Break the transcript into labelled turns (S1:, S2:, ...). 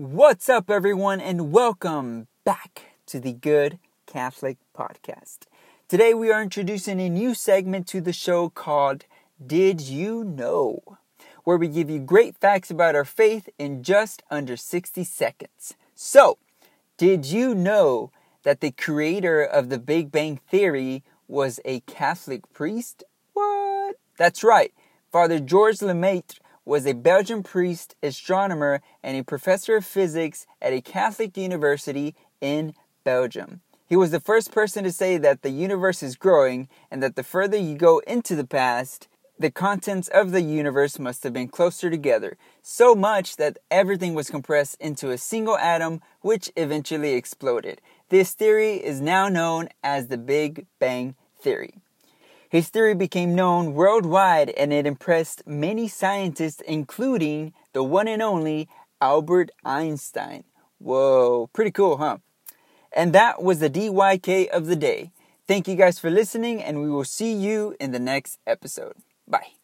S1: What's up, everyone, and welcome back to the Good Catholic Podcast. Today, we are introducing a new segment to the show called Did You Know? where we give you great facts about our faith in just under 60 seconds. So, did you know that the creator of the Big Bang Theory was a Catholic priest? What? That's right. Father George Lemaitre was a Belgian priest, astronomer, and a professor of physics at a Catholic university in Belgium. He was the first person to say that the universe is growing and that the further you go into the past, the contents of the universe must have been closer together, so much that everything was compressed into a single atom, which eventually exploded. This theory is now known as the Big Bang Theory. His theory became known worldwide and it impressed many scientists, including the one and only Albert Einstein. Whoa, pretty cool, huh? And that was the DYK of the day. Thank you guys for listening, and we will see you in the next episode. Bye.